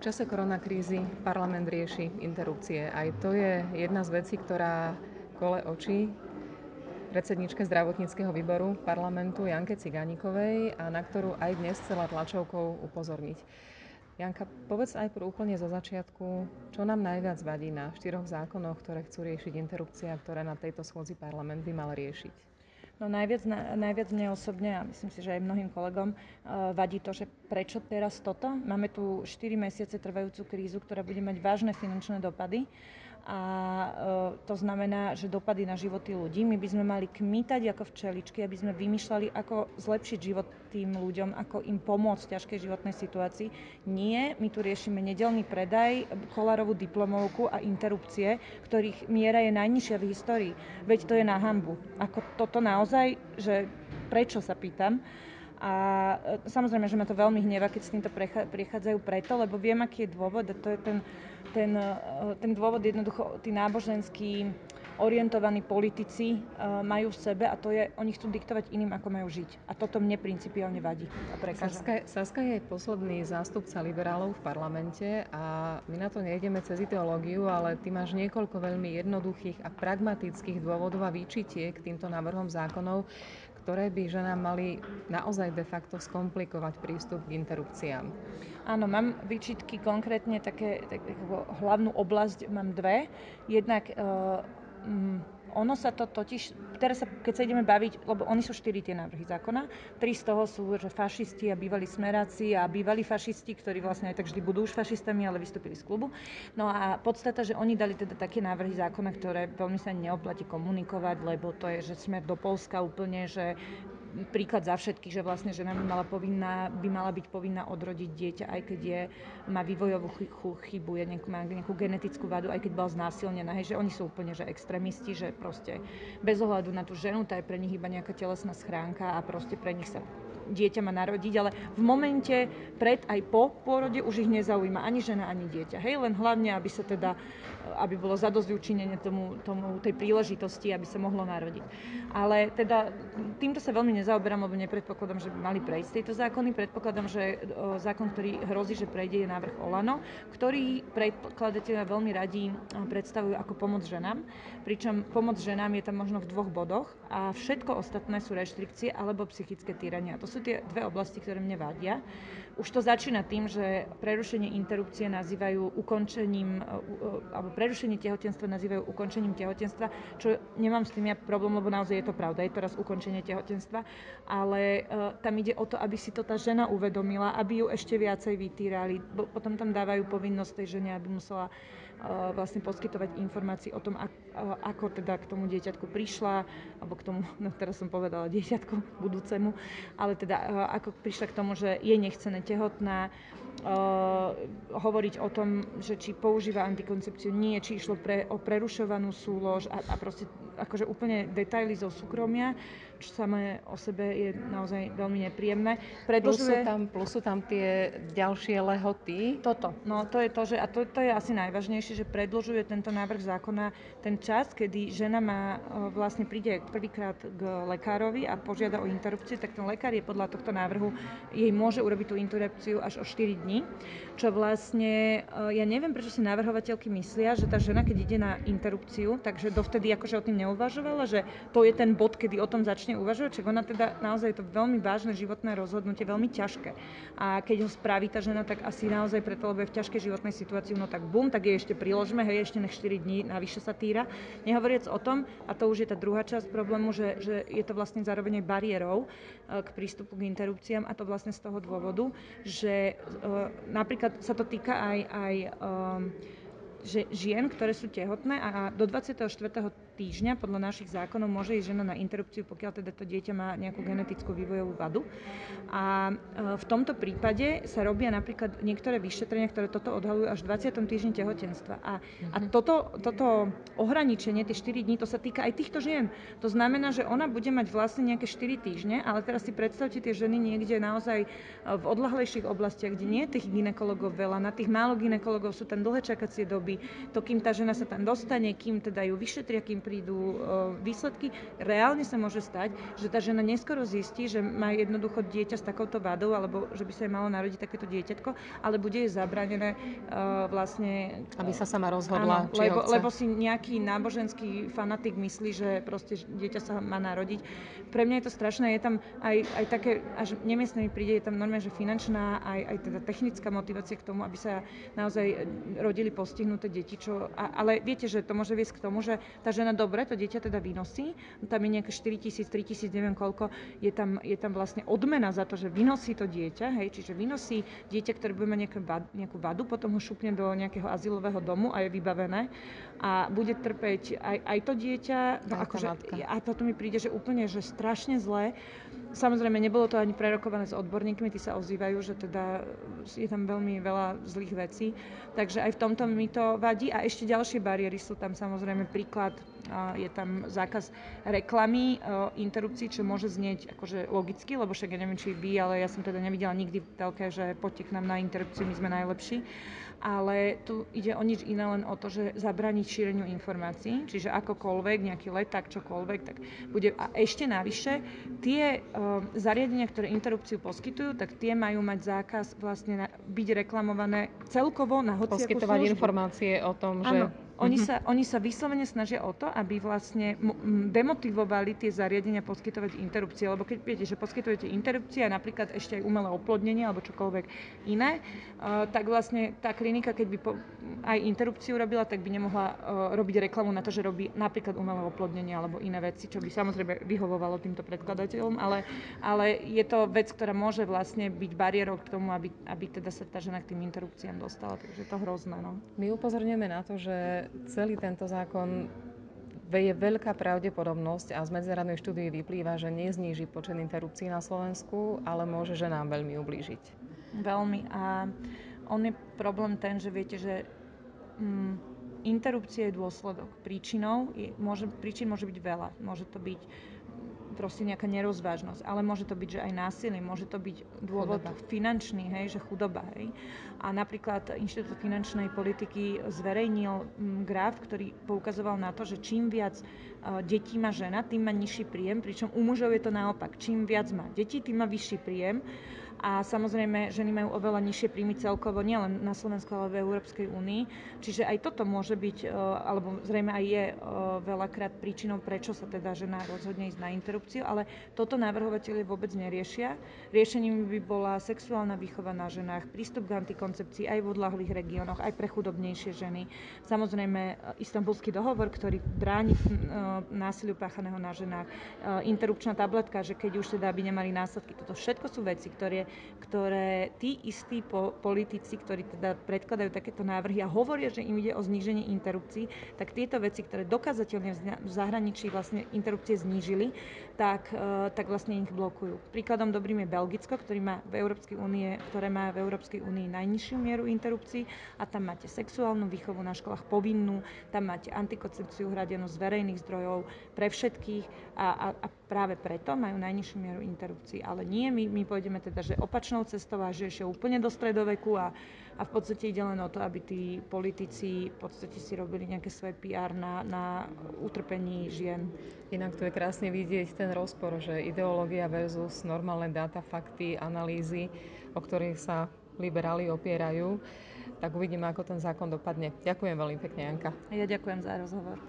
V čase koronakrízy parlament rieši interrupcie. Aj to je jedna z vecí, ktorá kole očí predsedničke zdravotníckého výboru parlamentu Janke Cigánikovej a na ktorú aj dnes chcela tlačovkou upozorniť. Janka, povedz aj úplne zo začiatku, čo nám najviac vadí na štyroch zákonoch, ktoré chcú riešiť interrupcia, ktoré na tejto schôdzi parlament by mal riešiť. No najviac, na, najviac mne osobne a myslím si, že aj mnohým kolegom uh, vadí to, že prečo teraz toto. Máme tu 4 mesiace trvajúcu krízu, ktorá bude mať vážne finančné dopady a e, to znamená, že dopady na životy ľudí. My by sme mali kmítať ako včeličky, aby sme vymýšľali, ako zlepšiť život tým ľuďom, ako im pomôcť v ťažkej životnej situácii. Nie, my tu riešime nedelný predaj, kolárovú diplomovku a interrupcie, ktorých miera je najnižšia v histórii. Veď to je na hambu. Ako toto naozaj, že prečo sa pýtam, a e, samozrejme, že ma to veľmi hneva, keď s týmto prichádzajú preto, lebo viem, aký je dôvod a to je ten ten, eh, ten dôvod jednoducho tí náboženskí orientovaní politici uh, majú v sebe a to je, oni chcú diktovať iným, ako majú žiť. A toto mne principiálne vadí a Saska, Saska je posledný zástupca liberálov v parlamente a my na to nejdeme cez ideológiu, ale ty máš niekoľko veľmi jednoduchých a pragmatických dôvodov a výčitie k týmto návrhom zákonov, ktoré by ženám mali naozaj de facto skomplikovať prístup k interrupciám. Áno, mám výčitky konkrétne také, tak, hlavnú oblasť mám dve. Jednak um, ono sa to totiž, teraz sa, keď sa ideme baviť, lebo oni sú štyri tie návrhy zákona, tri z toho sú, že fašisti a bývalí smeráci a bývalí fašisti, ktorí vlastne aj tak vždy budú už fašistami, ale vystúpili z klubu. No a podstata, že oni dali teda také návrhy zákona, ktoré veľmi sa neoplatí komunikovať, lebo to je, že smer do Polska úplne, že príklad za všetkých, že vlastne žena by mala, povinná, by mala byť povinná odrodiť dieťa, aj keď je, má vývojovú chybu, je nejakú, má nejakú genetickú vadu, aj keď bola znásilnená. Hej, že oni sú úplne že extrémisti, že proste bez ohľadu na tú ženu, tá je pre nich iba nejaká telesná schránka a proste pre nich sa dieťa má narodiť, ale v momente pred aj po pôrode už ich nezaujíma ani žena, ani dieťa. Hej, len hlavne, aby sa teda aby bolo zadosť učinenie tomu, tomu, tej príležitosti, aby sa mohlo narodiť. Ale teda týmto sa veľmi nezaoberám, lebo nepredpokladám, že by mali prejsť tieto zákony. Predpokladám, že o, zákon, ktorý hrozí, že prejde, je návrh Olano, ktorý predkladateľia veľmi radi predstavujú ako pomoc ženám. Pričom pomoc ženám je tam možno v dvoch bodoch a všetko ostatné sú reštrikcie alebo psychické týrania. To sú tie dve oblasti, ktoré mne vadia. Už to začína tým, že prerušenie interrupcie nazývajú ukončením, e, e, alebo prerušenie tehotenstva nazývajú ukončením tehotenstva, čo nemám s tým ja problém, lebo naozaj je to pravda, je to raz ukončenie tehotenstva, ale uh, tam ide o to, aby si to tá žena uvedomila, aby ju ešte viacej vytýrali. Potom tam dávajú povinnosť tej žene, aby musela vlastne poskytovať informácie o tom, ako teda k tomu dieťatku prišla, alebo k tomu, no teraz som povedala dieťatku budúcemu, ale teda ako prišla k tomu, že je nechcené tehotná, Uh, hovoriť o tom, že či používa antikoncepciu, nie, či išlo pre, o prerušovanú súlož a, a proste akože úplne detaily zo súkromia čo samé o sebe je naozaj veľmi nepríjemné. Predlžuje... Plus sú tam, plus sú tam tie ďalšie lehoty. Toto, no to je to, že, a to, to je asi najvažnejšie, že predlžuje tento návrh zákona ten čas, kedy žena má, e, vlastne príde prvýkrát k lekárovi a požiada o interrupciu, tak ten lekár je podľa tohto návrhu, jej môže urobiť tú interrupciu až o 4 dní čo vlastne, eh, ja neviem, prečo si navrhovateľky myslia, že tá žena, keď ide na interrupciu, takže dovtedy akože o tým neuvažovala, že to je ten bod, kedy o tom začne uvažovať, čiže ona teda naozaj je to veľmi vážne životné rozhodnutie, veľmi ťažké. A keď ho spraví tá žena, tak asi naozaj preto, lebo je v ťažkej životnej situácii, no tak bum, tak jej ešte priložme, hej, ešte nech 4 dní navyše sa týra. Nehovoriac o tom, a to už je tá druhá časť problému, že, že je to vlastne zároveň aj bariérou eh, k prístupu k interrupciám a to vlastne z toho dôvodu, že uh, napríklad sa to týka aj, aj um, že žien, ktoré sú tehotné a do 24 týždňa podľa našich zákonov môže ísť žena na interrupciu, pokiaľ teda to dieťa má nejakú genetickú vývojovú vadu. A e, v tomto prípade sa robia napríklad niektoré vyšetrenia, ktoré toto odhalujú až v 20. týždni tehotenstva. A, a mhm. toto, toto ohraničenie, tie 4 dní, to sa týka aj týchto žien. To znamená, že ona bude mať vlastne nejaké 4 týždne, ale teraz si predstavte tie ženy niekde naozaj e, v odlahlejších oblastiach, kde nie je tých ginekologov veľa, na tých málo ginekologov sú tam dlhé čakacie doby, to kým tá žena sa tam dostane, kým teda ju vyšetria, kým prídu výsledky. Reálne sa môže stať, že tá žena neskoro zistí, že má jednoducho dieťa s takouto vadou, alebo že by sa jej malo narodiť takéto dieťatko, ale bude jej zabranené vlastne... Aby sa sama rozhodla, áno, lebo, lebo si nejaký náboženský fanatik myslí, že proste dieťa sa má narodiť. Pre mňa je to strašné, je tam aj, aj také, až nemiestne mi príde, je tam normálne, že finančná, aj, aj teda technická motivácia k tomu, aby sa naozaj rodili postihnuté deti, čo, a, ale viete, že to môže viesť k tomu, že tá žena dobre to dieťa teda vynosí, tam je nejaké 4 tisíc, 3 tisíc, neviem koľko, je tam, je tam vlastne odmena za to, že vynosí to dieťa, hej, čiže vynosí dieťa, ktoré bude mať nejakú nejakú vadu, potom ho šupne do nejakého azylového domu a je vybavené a bude trpeť aj, aj to dieťa, no akože, a toto mi príde, že úplne, že strašne zlé. Samozrejme, nebolo to ani prerokované s odborníkmi, tí sa ozývajú, že teda je tam veľmi veľa zlých vecí. Takže aj v tomto mi to vadí. A ešte ďalšie bariéry sú tam samozrejme príklad, je tam zákaz reklamy, interrupcií, čo môže znieť akože logicky, lebo však ja neviem, či vy, ale ja som teda nevidela nikdy v telke, že poďte k nám na interrupciu, my sme najlepší ale tu ide o nič iné, len o to, že zabrániť šíreniu informácií, čiže akokoľvek, nejaký leták, čokoľvek, tak bude. A ešte navyše, tie uh, zariadenia, ktoré interrupciu poskytujú, tak tie majú mať zákaz vlastne byť reklamované celkovo na hociakú Poskytovať službu. informácie o tom, že... Áno, oni, mm-hmm. sa, oni sa vyslovene snažia o to, aby vlastne demotivovali tie zariadenia poskytovať interrupcie, lebo keď viete, že poskytujete interrupcie a napríklad ešte aj umelé oplodnenie alebo čokoľvek iné, uh, tak vlastne tá klinika, keď by po, aj interrupciu robila, tak by nemohla uh, robiť reklamu na to, že robí napríklad umelé oplodnenie alebo iné veci, čo by samozrejme vyhovovalo týmto predkladateľom, ale, ale je to vec, ktorá môže vlastne byť bariérou k tomu, aby, aby teda sa tá žena k tým interrupciám dostala, takže je to hrozné. No. My upozorňujeme na to, že celý tento zákon je veľká pravdepodobnosť a z medzinárodnej štúdie vyplýva, že nezníži počet interrupcií na Slovensku, ale môže že nám veľmi ublížiť. Veľmi. A on je problém ten, že viete, že mm, interrupcia je dôsledok. Príčinou je, môže, príčin môže byť veľa. Môže to byť proste nejaká nerozvážnosť. Ale môže to byť, že aj násilie, môže to byť dôvod chudoba. finančný, hej, že chudoba. Hej. A napríklad Inštitút finančnej politiky zverejnil m, graf, ktorý poukazoval na to, že čím viac uh, detí má žena, tým má nižší príjem, pričom u mužov je to naopak. Čím viac má detí, tým má vyšší príjem a samozrejme ženy majú oveľa nižšie príjmy celkovo, nielen na Slovensku, ale v Európskej únii. Čiže aj toto môže byť, e, alebo zrejme aj je e, veľakrát príčinou, prečo sa teda žena rozhodne ísť na interrupciu, ale toto navrhovateľe vôbec neriešia. Riešením by bola sexuálna výchova na ženách, prístup k antikoncepcii aj v odlahlých regiónoch, aj pre chudobnejšie ženy. Samozrejme, e, istambulský dohovor, ktorý bráni násiliu páchaného na ženách, interrupčná tabletka, že keď už teda by nemali následky. Toto všetko sú veci, ktoré ktoré tí istí po, politici, ktorí teda predkladajú takéto návrhy a hovoria, že im ide o zníženie interrupcií, tak tieto veci, ktoré dokazateľne v zahraničí vlastne interrupcie znížili, tak, uh, tak vlastne ich blokujú. Príkladom dobrým je Belgicko, ktorý má v Európskej únie, ktoré má v Európskej únii najnižšiu mieru interrupcií a tam máte sexuálnu výchovu na školách povinnú, tam máte antikoncepciu hradenú z verejných zdrojov pre všetkých a, a, a práve preto majú najnižšiu mieru interrupcií. Ale nie, my, my pôjdeme teda, že opačnou cestou a že ešte úplne do stredoveku a, a v podstate ide len o to, aby tí politici v podstate si robili nejaké svoje PR na, na utrpení žien. Inak tu je krásne vidieť ten rozpor, že ideológia versus normálne dáta, fakty, analýzy, o ktorých sa liberáli opierajú. Tak uvidíme, ako ten zákon dopadne. Ďakujem veľmi pekne, Janka. Ja ďakujem za rozhovor.